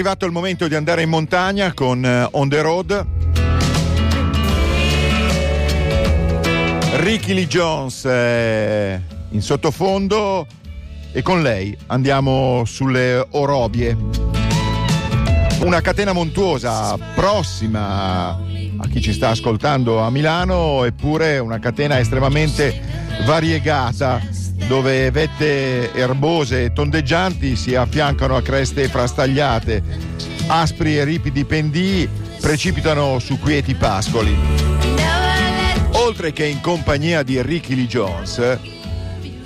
arrivato il momento di andare in montagna con uh, On the Road. Ricky Lee Jones eh, in sottofondo e con lei andiamo sulle Orobie. Una catena montuosa prossima a chi ci sta ascoltando a Milano, eppure una catena estremamente variegata dove vette erbose e tondeggianti si affiancano a creste frastagliate, aspri e ripidi pendii precipitano su quieti pascoli. Oltre che in compagnia di Ricky Lee Jones,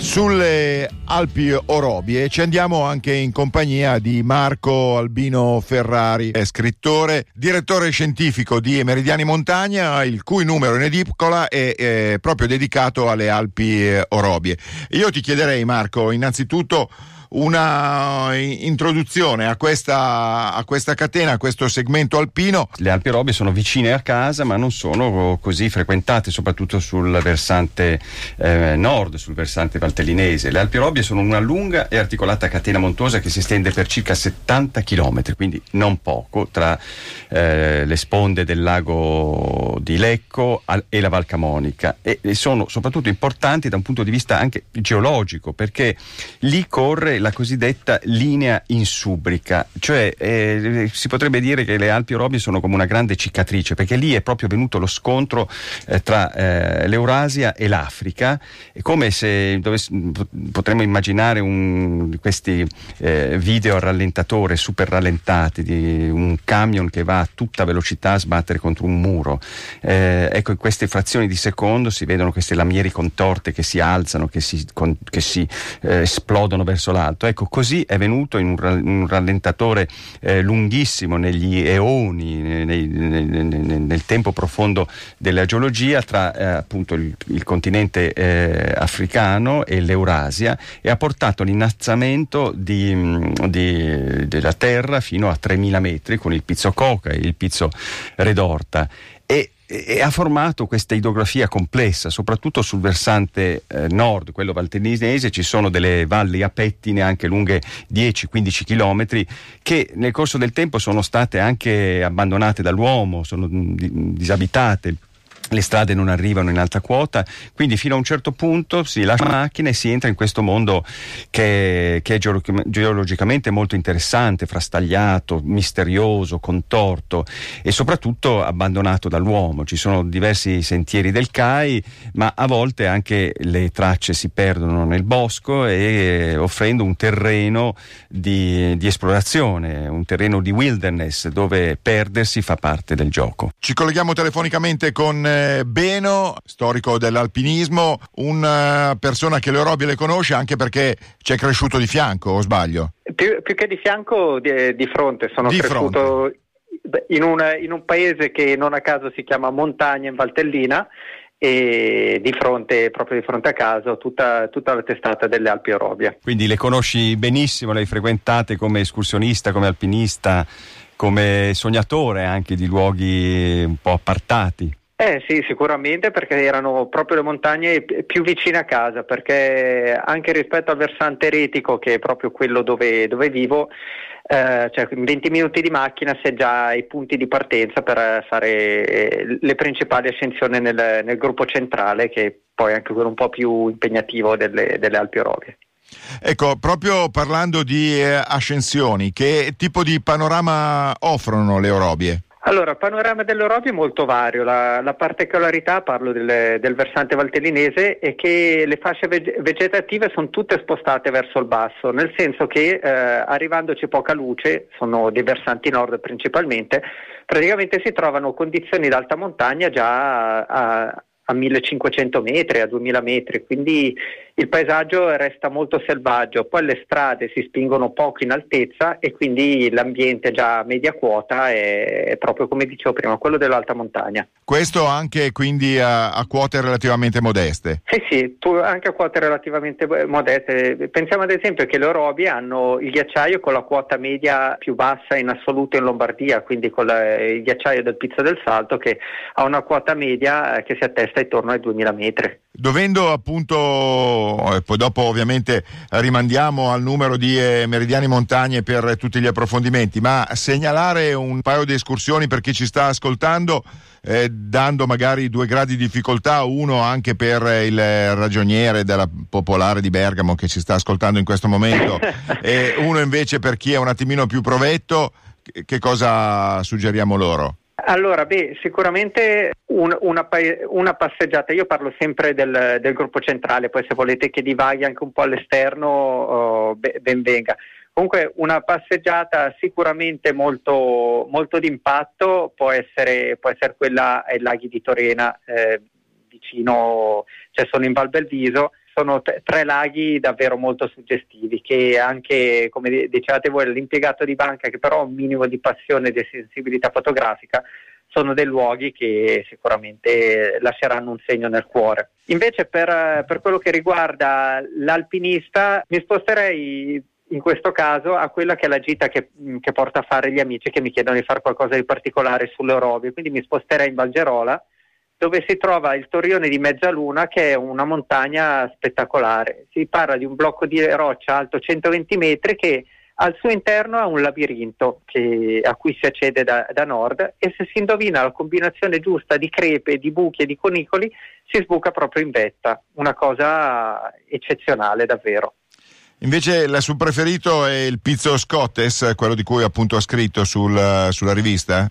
sulle Alpi Orobie ci andiamo anche in compagnia di Marco Albino Ferrari, è scrittore, direttore scientifico di Meridiani Montagna, il cui numero in edicola è, è proprio dedicato alle Alpi Orobie. Io ti chiederei Marco, innanzitutto una introduzione a questa, a questa, catena, a questo segmento alpino. Le Alpi Robbie sono vicine a casa ma non sono così frequentate, soprattutto sul versante eh, nord, sul versante valtellinese. Le Alpi Robbie sono una lunga e articolata catena montuosa che si estende per circa 70 km, quindi non poco, tra eh, le sponde del lago di Lecco e la Val Camonica e, e sono soprattutto importanti da un punto di vista anche geologico perché lì corre la cosiddetta linea insubrica, cioè eh, si potrebbe dire che le Alpi Orobi sono come una grande cicatrice, perché lì è proprio venuto lo scontro eh, tra eh, l'Eurasia e l'Africa, è come se dovess- potremmo immaginare un, questi eh, video a rallentatore super rallentati di un camion che va a tutta velocità a sbattere contro un muro. Eh, ecco, in queste frazioni di secondo si vedono queste lamiere contorte che si alzano, che si, con, che si eh, esplodono verso l'alto alto. Ecco, così è venuto in un, rallentatore eh, lunghissimo negli eoni, nei, nei, nei, nel tempo profondo della geologia tra eh, appunto il, il continente eh, africano e l'Eurasia e ha portato l'innalzamento della Terra fino a 3000 metri con il pizzo Coca e il pizzo Redorta. E ha formato questa idrografia complessa, soprattutto sul versante eh, nord, quello valtellinese, ci sono delle valli a pettine anche lunghe 10-15 km che nel corso del tempo sono state anche abbandonate dall'uomo, sono disabitate le strade non arrivano in alta quota, quindi fino a un certo punto si lascia la macchina e si entra in questo mondo che, che è geologicamente molto interessante, frastagliato, misterioso, contorto e soprattutto abbandonato dall'uomo. Ci sono diversi sentieri del CAI, ma a volte anche le tracce si perdono nel bosco e offrendo un terreno di, di esplorazione, un terreno di wilderness dove perdersi fa parte del gioco. Ci colleghiamo telefonicamente con Beno, storico dell'alpinismo, una persona che le Orobie le conosce anche perché ci è cresciuto di fianco, o sbaglio? Più, più che di fianco, di, di fronte. Sono di cresciuto fronte. In, un, in un paese che non a caso si chiama Montagna in Valtellina e di fronte, proprio di fronte a casa, tutta, tutta la testata delle Alpi Orobie. Quindi le conosci benissimo, le hai frequentate come escursionista, come alpinista, come sognatore anche di luoghi un po' appartati? Eh sì, sicuramente perché erano proprio le montagne più vicine a casa, perché anche rispetto al versante eretico, che è proprio quello dove, dove vivo, eh, cioè in 20 minuti di macchina si è già ai punti di partenza per fare eh, le principali ascensioni nel, nel, gruppo centrale, che è poi anche quello un po' più impegnativo delle, delle Alpi Orobie. Ecco, proprio parlando di eh, ascensioni, che tipo di panorama offrono le Orobie? Allora, il panorama dell'Europa è molto vario. La, la particolarità, parlo del, del, versante valtellinese, è che le fasce vegetative sono tutte spostate verso il basso, nel senso che eh, arrivandoci poca luce, sono dei versanti nord principalmente, praticamente si trovano condizioni d'alta montagna già a, a a 1500 metri, a 2000 metri, quindi il paesaggio resta molto selvaggio, poi le strade si spingono poco in altezza e quindi l'ambiente già a media quota è, è proprio come dicevo prima, quello dell'alta montagna. Questo anche quindi a, a quote relativamente modeste? Sì, sì, tu, anche a quote relativamente modeste. Pensiamo ad esempio che le Orobie hanno il ghiacciaio con la quota media più bassa in assoluto in Lombardia, quindi con la, il ghiacciaio del Pizzo del Salto che ha una quota media che si attesta intorno ai 2000 metri. Dovendo appunto e poi dopo ovviamente rimandiamo al numero di eh, Meridiani Montagne per tutti gli approfondimenti, ma segnalare un paio di escursioni per chi ci sta ascoltando eh, dando magari due gradi di difficoltà, uno anche per il ragioniere della Popolare di Bergamo che ci sta ascoltando in questo momento e uno invece per chi è un attimino più provetto, che cosa suggeriamo loro? Allora, beh, sicuramente un, una, una, passeggiata, io parlo sempre del, del, gruppo centrale, poi se volete che divaghi anche un po' all'esterno, oh, ben venga. Comunque una passeggiata sicuramente molto, molto d'impatto può essere, può essere, quella ai laghi di Torena, eh, vicino, cioè sono in Val Belviso, sono t- tre laghi davvero molto suggestivi che anche, come dicevate voi, l'impiegato di banca che però ha un minimo di passione e di sensibilità fotografica sono dei luoghi che sicuramente lasceranno un segno nel cuore. Invece per, per quello che riguarda l'alpinista mi sposterei in questo caso a quella che è la gita che, che, porta a fare gli amici che mi chiedono di fare qualcosa di particolare sulle Orobie, quindi mi sposterei in Valgerola dove si trova il Torrione di Mezzaluna che è una montagna spettacolare. Si parla di un blocco di roccia alto 120 metri che al suo interno ha un labirinto che, a cui si accede da, da, nord e se si indovina la combinazione giusta di crepe, di buchi e di conicoli si sbuca proprio in vetta, una cosa eccezionale davvero. Invece il suo preferito è il Pizzo Scottes, quello di cui appunto ha scritto sul, sulla rivista?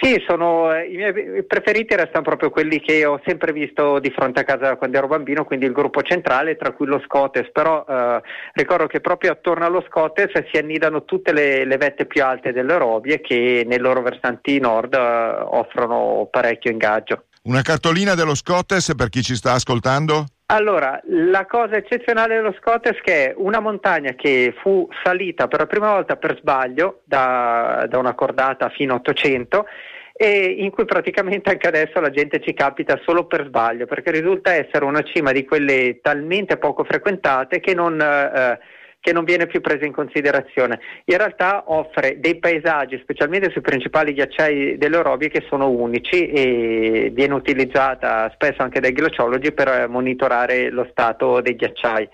Sì, sono, i miei preferiti restano proprio quelli che ho sempre visto di fronte a casa quando ero bambino, quindi il gruppo centrale, tra cui lo Scotes, però eh, ricordo che proprio attorno allo Scotes si annidano tutte le, le vette più alte delle Robie che nei loro versanti nord eh, offrono parecchio ingaggio. Una cartolina dello Scotes per chi ci sta ascoltando? Allora, la cosa eccezionale dello Scottes è che è una montagna che fu salita per la prima volta per sbaglio da, da una cordata fino a 800 e in cui praticamente anche adesso la gente ci capita solo per sbaglio perché risulta essere una cima di quelle talmente poco frequentate che non... Eh, che non viene più presa in considerazione. In realtà offre dei paesaggi, specialmente sui principali ghiacciai dell'Europa, che sono unici e viene utilizzata spesso anche dai glaciologi per monitorare lo stato dei ghiacciai.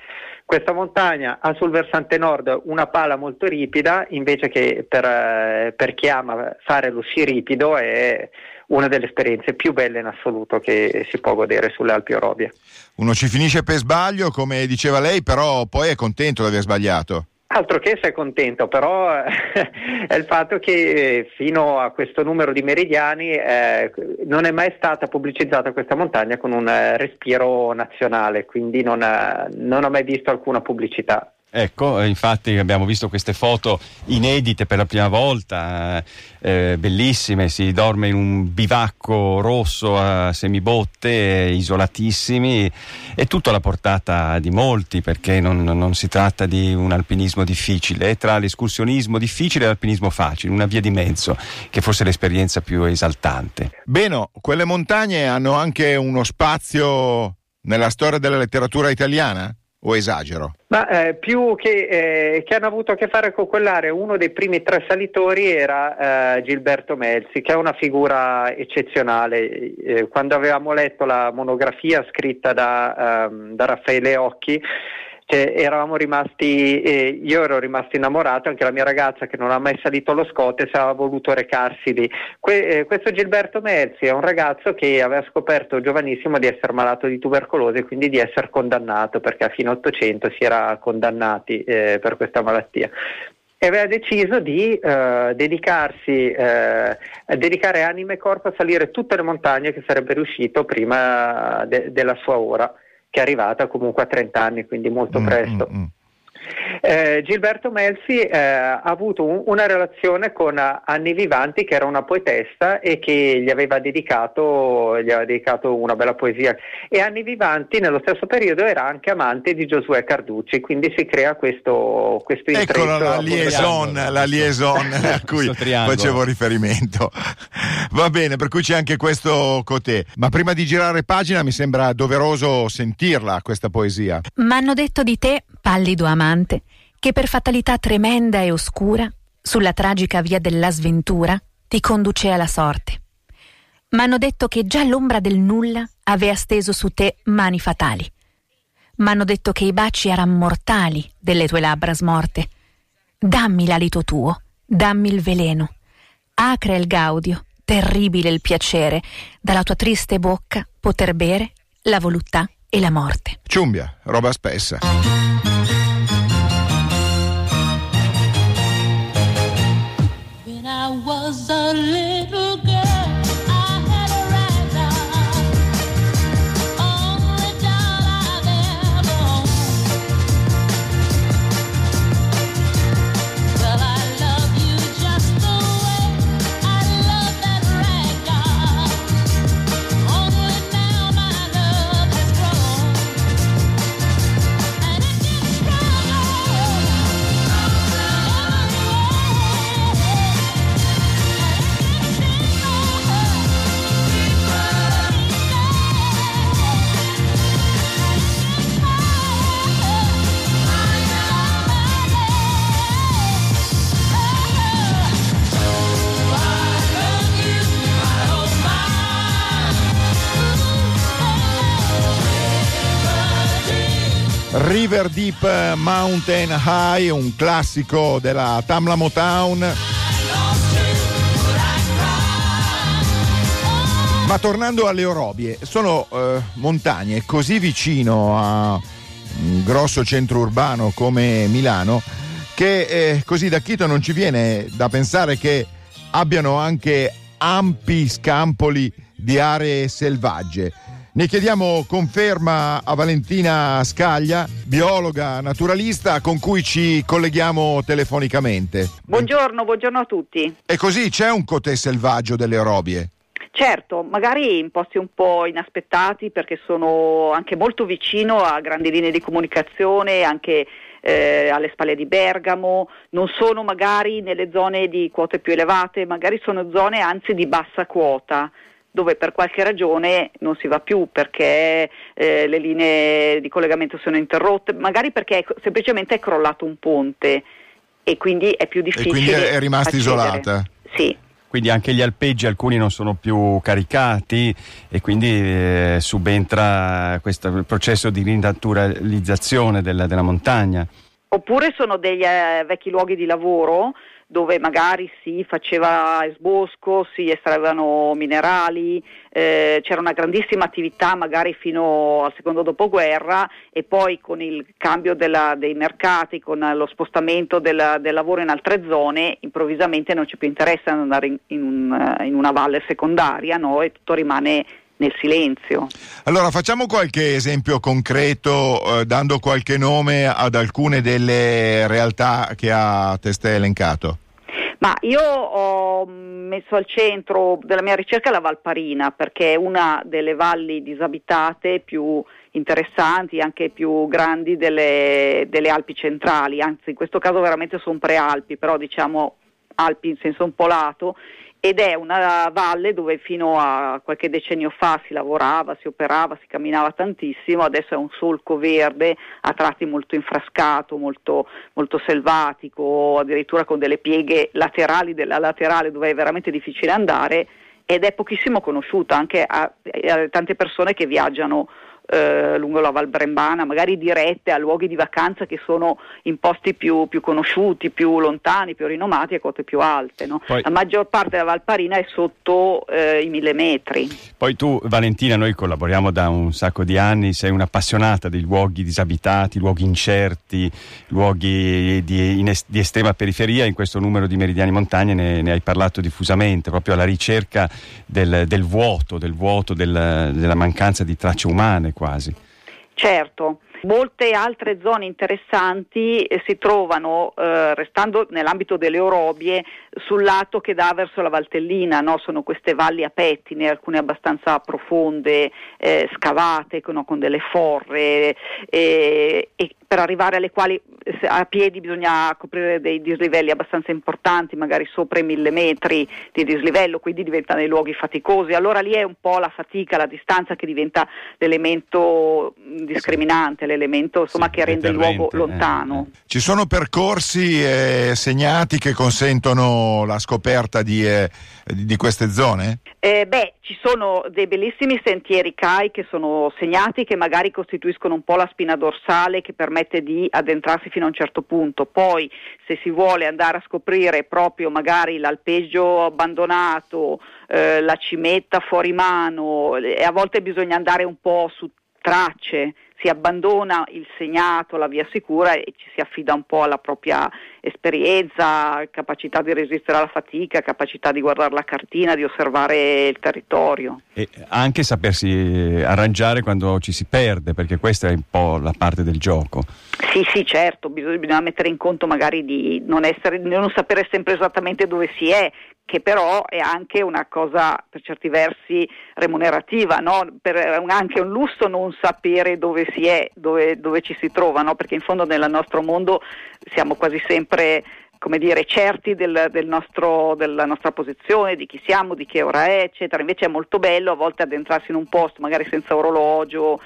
Questa montagna ha sul versante nord una pala molto ripida, invece che per, per chi ama fare lo sci ripido è una delle esperienze più belle in assoluto che si può godere sulle Alpi Orobie. Uno ci finisce per sbaglio, come diceva lei, però poi è contento di aver sbagliato. Altro che sei contento, però è il fatto che fino a questo numero di meridiani eh, non è mai stata pubblicizzata questa montagna con un eh, respiro nazionale, quindi non, non ho mai visto alcuna pubblicità. Ecco, eh, infatti abbiamo visto queste foto inedite per la prima volta, eh, eh, bellissime, si dorme in un bivacco rosso a semibotte, isolatissimi, è tutto alla portata di molti perché non, non, si tratta di un alpinismo difficile, è tra l'escursionismo difficile e l'alpinismo facile, una via di mezzo, che forse è l'esperienza più esaltante. Bene, quelle montagne hanno anche uno spazio nella storia della letteratura italiana? O esagero? Ma eh, più che, eh, che, hanno avuto a che fare con quell'area, uno dei primi tre salitori era eh, Gilberto Melzi, che è una figura eccezionale. Eh, quando avevamo letto la monografia scritta da, ehm, da Raffaele Occhi, cioè, eravamo rimasti, eh, io ero rimasto innamorato, anche la mia ragazza che non ha mai salito lo Scotes aveva voluto recarsi lì. Que- eh, questo Gilberto Mezzi è un ragazzo che aveva scoperto giovanissimo di essere malato di tubercolosi e quindi di essere condannato, perché a fine 800 si era condannati eh, per questa malattia e aveva deciso di eh, dedicarsi, eh, dedicare anima e corpo a salire tutte le montagne che sarebbe riuscito prima de- della sua ora che è arrivata comunque a 30 anni, quindi molto mm, presto. Mm, mm. Eh, Gilberto Melzi eh, ha avuto un, una relazione con Anni Vivanti, che era una poetessa e che gli aveva, dedicato, gli aveva dedicato una bella poesia. E Anni Vivanti nello stesso periodo era anche amante di Giosuè Carducci, quindi si crea questo, questo intreccio. Ecco la liaison, la liaison a cui facevo riferimento. Va bene, per cui c'è anche questo cotè. Ma prima di girare pagina mi sembra doveroso sentirla questa poesia. M'hanno detto di te, pallido amante, che per fatalità tremenda e oscura, sulla tragica via della sventura, ti conduce alla sorte. M'hanno detto che già l'ombra del nulla avea steso su te mani fatali. m'hanno detto che i baci erano mortali delle tue labbra smorte. Dammi l'alito tuo, dammi il veleno. Acre il gaudio, terribile il piacere, dalla tua triste bocca poter bere la voluttà e la morte. Ciumbia, roba spessa. River Deep Mountain High, un classico della Tamla Motown. Ma tornando alle Orobie, sono eh, montagne così vicino a un grosso centro urbano come Milano che eh, così da Quito non ci viene da pensare che abbiano anche ampi scampoli di aree selvagge. Ne chiediamo conferma a Valentina Scaglia, biologa naturalista con cui ci colleghiamo telefonicamente. Buongiorno, buongiorno a tutti. E così c'è un cotè selvaggio delle orobie? Certo, magari in posti un po' inaspettati perché sono anche molto vicino a grandi linee di comunicazione, anche eh, alle spalle di Bergamo, non sono magari nelle zone di quote più elevate, magari sono zone anzi di bassa quota dove per qualche ragione non si va più perché eh, le linee di collegamento sono interrotte, magari perché è, semplicemente è crollato un ponte e quindi è più difficile. E quindi è rimasta accedere. isolata? Sì. Quindi anche gli alpeggi alcuni non sono più caricati e quindi eh, subentra questo processo di rinaturalizzazione della, della montagna. Oppure sono degli eh, vecchi luoghi di lavoro dove magari si faceva sbosco, si estraevano minerali, eh, c'era una grandissima attività magari fino al secondo dopoguerra e poi con il cambio della, dei mercati, con lo spostamento del, del, lavoro in altre zone, improvvisamente non c'è più interesse ad andare in, in, in una valle secondaria no? e tutto rimane nel silenzio. Allora facciamo qualche esempio concreto eh, dando qualche nome ad alcune delle realtà che ha testé elencato. Ma io ho messo al centro della mia ricerca la Valparina perché è una delle valli disabitate più interessanti, anche più grandi delle, delle Alpi centrali, anzi in questo caso veramente sono prealpi, però diciamo Alpi in senso un po' lato ed è una valle dove fino a qualche decennio fa si lavorava, si operava, si camminava tantissimo, adesso è un solco verde a tratti molto infrascato, molto, molto selvatico, addirittura con delle pieghe laterali della laterale dove è veramente difficile andare ed è pochissimo conosciuta anche a, a tante persone che viaggiano eh, lungo la Val Brembana, magari dirette a luoghi di vacanza che sono in posti più, più conosciuti, più lontani, più rinomati e quote più alte. No? Poi, la maggior parte della Valparina è sotto eh, i mille metri. Poi tu, Valentina, noi collaboriamo da un sacco di anni, sei un'appassionata dei luoghi disabitati, luoghi incerti, luoghi di, es- di estrema periferia. In questo numero di Meridiani Montagne ne, ne hai parlato diffusamente, proprio alla ricerca del, del vuoto, del vuoto del, della mancanza di tracce umane quasi. Certo. Molte altre zone interessanti eh, si trovano, eh, restando nell'ambito delle orobie, sul lato che dà verso la Valtellina, no? sono queste valli a pettine, alcune abbastanza profonde, eh, scavate con, con, delle forre e per arrivare alle quali a piedi bisogna coprire dei dislivelli abbastanza importanti, magari sopra i mille metri di dislivello, quindi diventano dei luoghi faticosi. Allora lì è un po' la fatica, la distanza che diventa l'elemento discriminante, l'elemento insomma, sì, che rende il luogo eh, lontano. Eh. Ci sono percorsi eh, segnati che consentono la scoperta di, eh, di queste zone? Eh, beh, ci sono dei bellissimi sentieri CAI che sono segnati che magari costituiscono un po' la spina dorsale che permette di addentrarsi fino a un certo punto. Poi se si vuole andare a scoprire proprio magari l'alpeggio abbandonato, eh, la cimetta fuori mano e a volte bisogna andare un po' su tracce si abbandona il segnato, la via sicura e ci si affida un po' alla propria esperienza, capacità di resistere alla fatica, capacità di guardare la cartina, di osservare il territorio. E anche sapersi arrangiare quando ci si perde, perché questa è un po' la parte del gioco. Sì, sì, certo, bisogna, bisogna mettere in conto magari di non, essere, di non sapere sempre esattamente dove si è, che però è anche una cosa per certi versi remunerativa, no? per, anche un lusso non sapere dove si è, dove, dove ci si trova, no? perché in fondo nel nostro mondo siamo quasi sempre come dire, certi del, del nostro, della nostra posizione, di chi siamo, di che ora è, eccetera. Invece è molto bello a volte addentrarsi in un posto, magari senza orologio,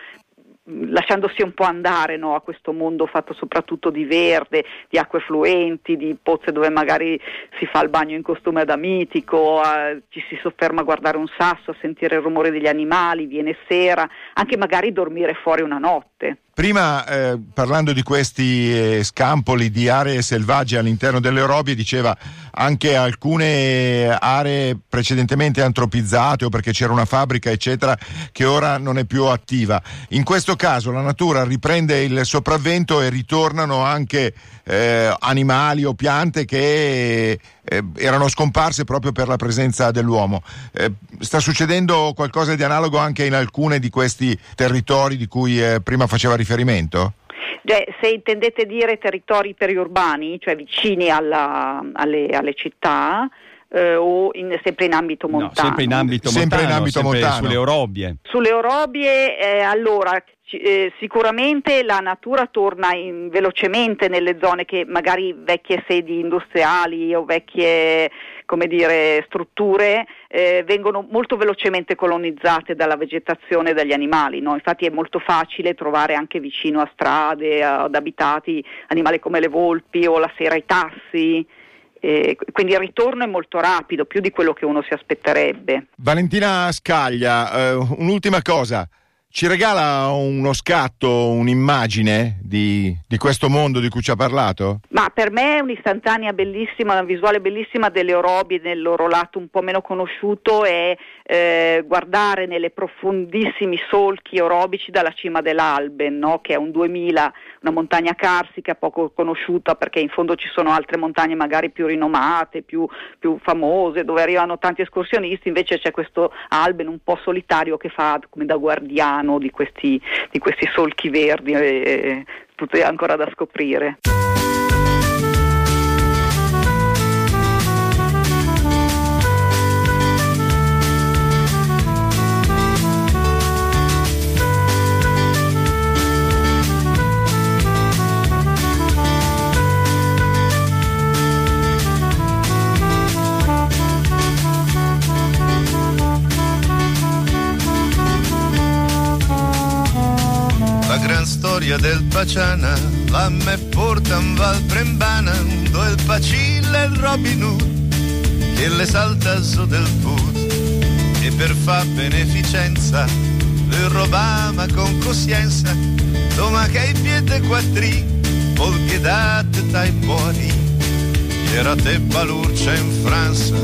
lasciandosi un po' andare no, a questo mondo fatto soprattutto di verde, di acque fluenti, di pozze dove magari si fa il bagno in costume da mitico, eh, ci si sofferma a guardare un sasso, a sentire il rumore degli animali, viene sera, anche magari dormire fuori una notte. Prima, eh, parlando di questi eh, scampoli di aree selvagge all'interno delle Orobie, diceva anche alcune aree precedentemente antropizzate o perché c'era una fabbrica, eccetera, che ora non è più attiva. In questo caso la natura riprende il sopravvento e ritornano anche eh, animali o piante che eh, erano scomparse proprio per la presenza dell'uomo. Eh, sta succedendo qualcosa di analogo anche in alcuni di questi territori di cui eh, prima faceva riferimento? Cioè, se intendete dire territori periurbani, cioè vicini alla, alle, alle, città, eh, o in, sempre in ambito montano? No, sempre in ambito sempre montano, in ambito sempre montano. sulle orobie. Sulle orobie, eh, allora, eh, sicuramente la natura torna in, velocemente nelle zone che magari vecchie sedi industriali o vecchie dire, strutture eh, vengono molto velocemente colonizzate dalla vegetazione e dagli animali. No? Infatti è molto facile trovare anche vicino a strade, ad abitati, animali come le volpi o la sera i tassi. Eh, quindi il ritorno è molto rapido, più di quello che uno si aspetterebbe. Valentina Scaglia, eh, un'ultima cosa. Ci regala uno scatto, un'immagine di, di, questo mondo di cui ci ha parlato? Ma per me è un'istantanea bellissima, una visuale bellissima delle orobie nel loro lato un po' meno conosciuto è eh, guardare nelle profondissimi solchi orobici dalla cima dell'Alben, no? che è un 2000, una montagna carsica poco conosciuta perché in fondo ci sono altre montagne magari più rinomate, più, più famose, dove arrivano tanti escursionisti, invece c'è questo Alben un po' solitario che fa come da guardiano di questi, di questi solchi verdi, eh, tutto è ancora da scoprire. Storia del Paciana, la me porta in Val Brembana, dove il Pacilla e il Robin Hood, che le salta su del Put, e per fa beneficenza, le robama con coscienza, doma che i piede quattri, polche date dai buoni. Era te balurcia in Francia,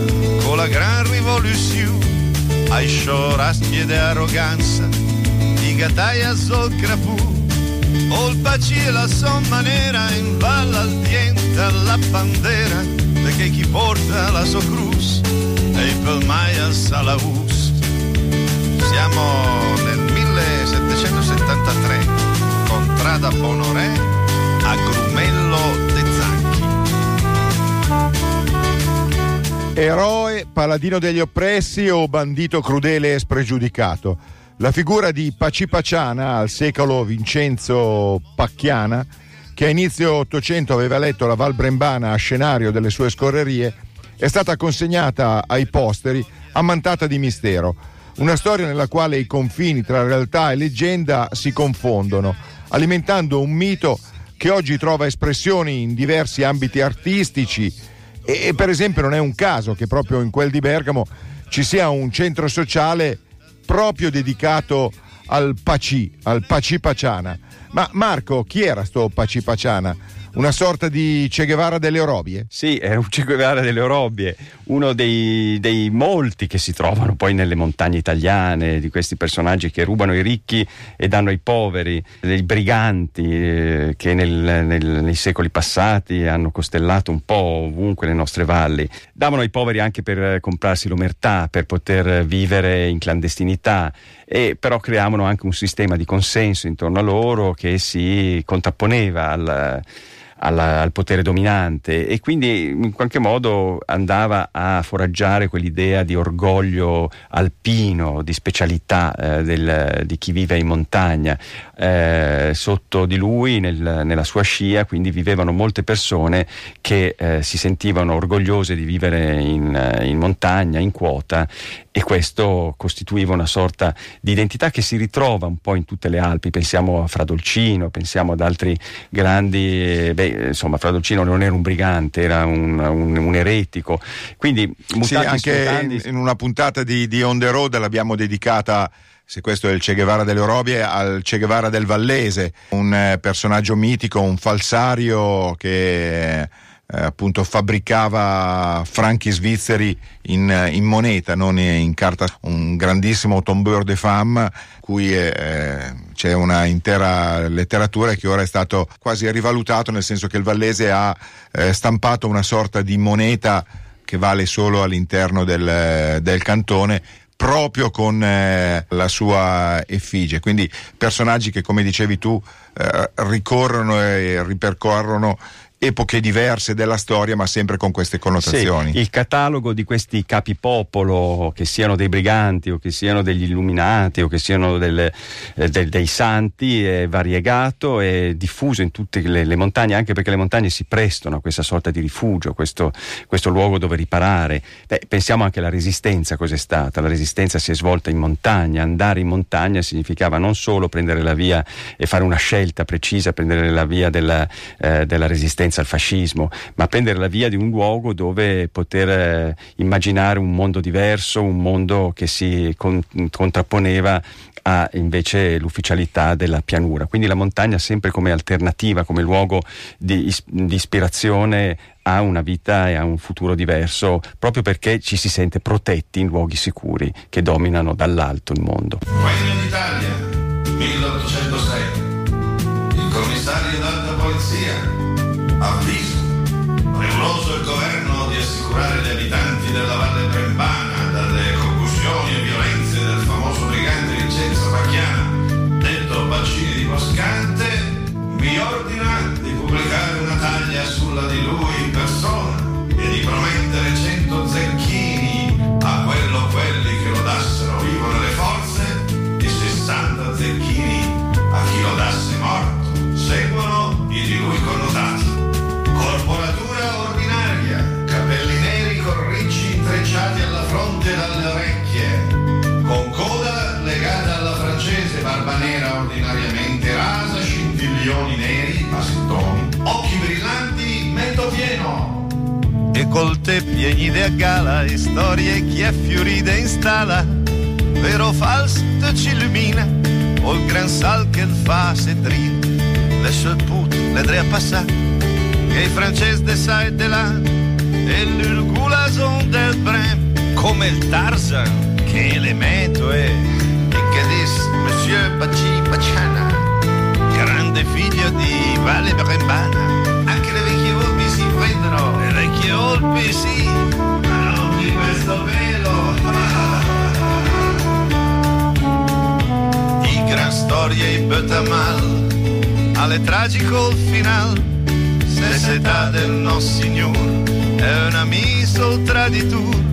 con la gran rivoluzione, ai sciorasti e arroganza, di gataia sul crapù, baci e la somma nera in balla al diente alla bandera perché chi porta la sua cruz è il pelmaia Salaus siamo nel 1773 contrada Bonoré a Grumello de Zanchi Eroe, paladino degli oppressi o bandito crudele e spregiudicato la figura di Pacipaciana al secolo Vincenzo Pacchiana, che a inizio Ottocento aveva letto la Val Brembana a scenario delle sue scorrerie, è stata consegnata ai posteri ammantata di mistero. Una storia nella quale i confini tra realtà e leggenda si confondono, alimentando un mito che oggi trova espressioni in diversi ambiti artistici e, e per esempio non è un caso che proprio in quel di Bergamo ci sia un centro sociale proprio dedicato al Paci, al Paci Paciana. Ma Marco, chi era sto Paci Paciana? Una sorta di Che Guevara delle Orobie? Sì, è un Che Guevara delle Orobie, uno dei, dei, molti che si trovano poi nelle montagne italiane, di questi personaggi che rubano i ricchi e danno ai poveri, dei briganti eh, che nel, nel, nei secoli passati hanno costellato un po' ovunque le nostre valli. Davano ai poveri anche per comprarsi l'omertà, per poter vivere in clandestinità e però creavano anche un sistema di consenso intorno a loro che si contrapponeva al alla, al potere dominante e quindi in qualche modo andava a foraggiare quell'idea di orgoglio alpino, di specialità eh, del, di chi vive in montagna. Eh, sotto di lui, nel, nella sua scia, quindi vivevano molte persone che eh, si sentivano orgogliose di vivere in, in montagna, in quota e questo costituiva una sorta di identità che si ritrova un po' in tutte le Alpi, pensiamo a Fradolcino, pensiamo ad altri grandi, beh, insomma Fradolcino non era un brigante, era un, un, un eretico, quindi sì, anche in, in, una puntata di, di On The Road l'abbiamo dedicata se questo è il Che Guevara delle Orobie, al Che Guevara del Vallese, un eh, personaggio mitico, un falsario che eh, appunto fabbricava franchi svizzeri in, in, moneta, non in carta, un grandissimo tombeur de femme, cui eh, c'è una intera letteratura che ora è stato quasi rivalutato, nel senso che il Vallese ha eh, stampato una sorta di moneta che vale solo all'interno del, del cantone proprio con eh, la sua effigie. Quindi personaggi che, come dicevi tu, eh, ricorrono e ripercorrono epoche diverse della storia, ma sempre con queste connotazioni. Sì, il catalogo di questi capipopolo, che siano dei briganti o che siano degli illuminati o che siano delle, eh, de, dei santi, è variegato e diffuso in tutte le, le, montagne, anche perché le montagne si prestano a questa sorta di rifugio, questo, questo luogo dove riparare. Beh, pensiamo anche alla resistenza, cos'è stata? La resistenza si è svolta in montagna, andare in montagna significava non solo prendere la via e fare una scelta precisa, prendere la via della, eh, della resistenza resistenza al fascismo, ma prendere la via di un luogo dove poter eh, immaginare un mondo diverso, un mondo che si con, contrapponeva a invece l'ufficialità della pianura. Quindi la montagna sempre come alternativa, come luogo di, di ispirazione a una vita e a un futuro diverso, proprio perché ci si sente protetti in luoghi sicuri che dominano dall'alto il mondo. Regno d'Italia, 1806. Il commissario d'alta polizia avviso. Premuroso il governo di assicurare gli abitanti E col te pieni de gala e storie è fioride installa, vero o falso ci illumina, o il gran sal che fa se trina, le sue pute le tre a passare et francese de ça et de là, et le goulason del Brem, come il Tarzan, che elemento è, e che dis Monsieur Paci Paciana, grande figlio di Valle Brembana, prendono, le vecchie volpi sì, ma non di questo velo. I gran storie i mal, alle tragico final, necessità del nostro Signore è una misol traditura.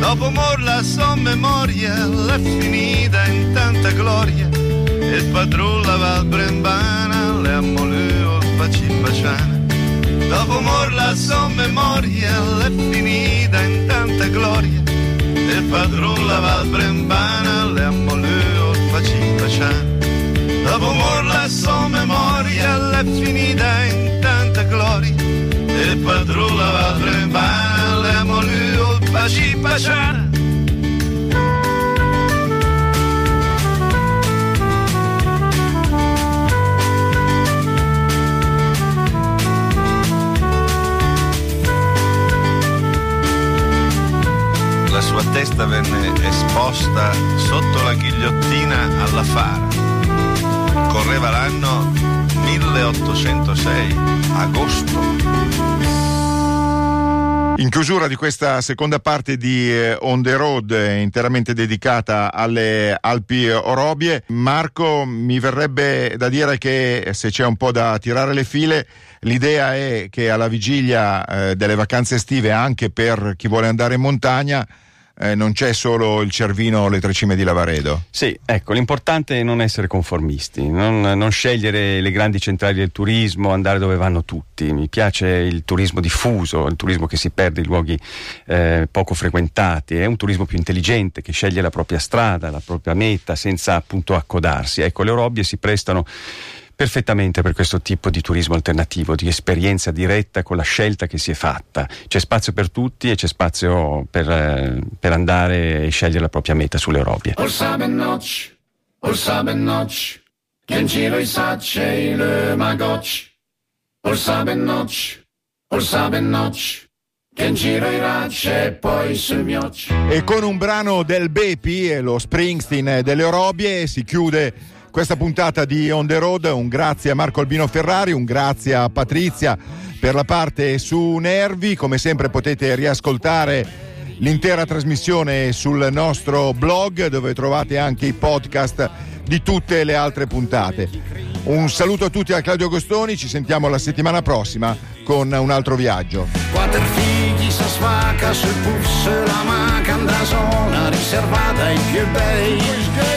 Dopo mor la sua memoria l'è finita in tanta gloria. Il padrone la Val Brembana le ammoleo bacin baciana. Dopo mor la sua memoria l'è finita in tanta gloria. Il padrone la Val Brembana le ammoleo bacin baciana. Dopo mor la sua memoria l'è finita in tanta gloria E padrona va trembare Le moliu baci baciana testa venne esposta sotto la ghigliottina alla Fara. Correva l'anno 1806, agosto. In chiusura di questa seconda parte di eh, On the Road, interamente dedicata alle Alpi Orobie, Marco, mi verrebbe da dire che se c'è un po' da tirare le file, l'idea è che alla vigilia eh, delle vacanze estive, anche per chi vuole andare in montagna, eh, non c'è solo il Cervino o le tre cime di Lavaredo. Sì, ecco, l'importante è non essere conformisti, non, non, scegliere le grandi centrali del turismo, andare dove vanno tutti. Mi piace il turismo diffuso, il turismo che si perde in luoghi eh, poco frequentati, è un turismo più intelligente che sceglie la propria strada, la propria meta senza appunto accodarsi. Ecco, le Orobbie si prestano perfettamente per questo tipo di turismo alternativo, di esperienza diretta con la scelta che si è fatta. C'è spazio per tutti e c'è spazio per, eh, per andare e scegliere la propria meta sulle Orobie. E con un brano del Bepi, lo Springsteen delle Orobie, si chiude questa puntata di On the Road. Un grazie a Marco Albino Ferrari, un grazie a Patrizia per la parte su Nervi. Come sempre potete riascoltare l'intera trasmissione sul nostro blog dove trovate anche i podcast di tutte le altre puntate. Un saluto a tutti da Claudio Agostoni, ci sentiamo la settimana prossima con un altro viaggio. Si svaca sul puff, la manca andrà zona riservata ai più bei.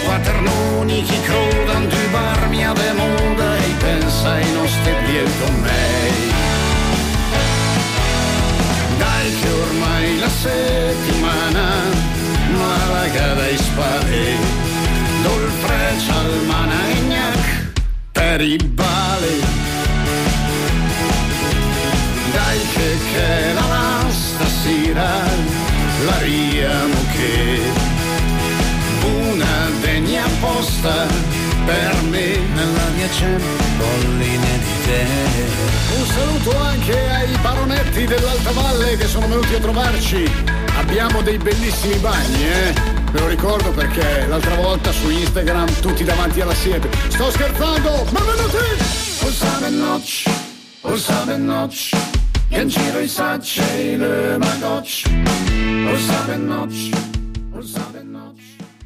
Quatternoni che crodano di barmia de moda e pensa ai nostri me. Dai che ormai la settimana malaga dai spade, dol freccia al managnac per i bale mia c'è di te. Un saluto anche ai baronetti dell'Alta Valle che sono venuti a trovarci. Abbiamo dei bellissimi bagni eh? Ve lo ricordo perché l'altra volta su Instagram tutti davanti alla siepe. Sto scherzando ma venite Pulsare noc, pulsare noc Gęciwej sacie ile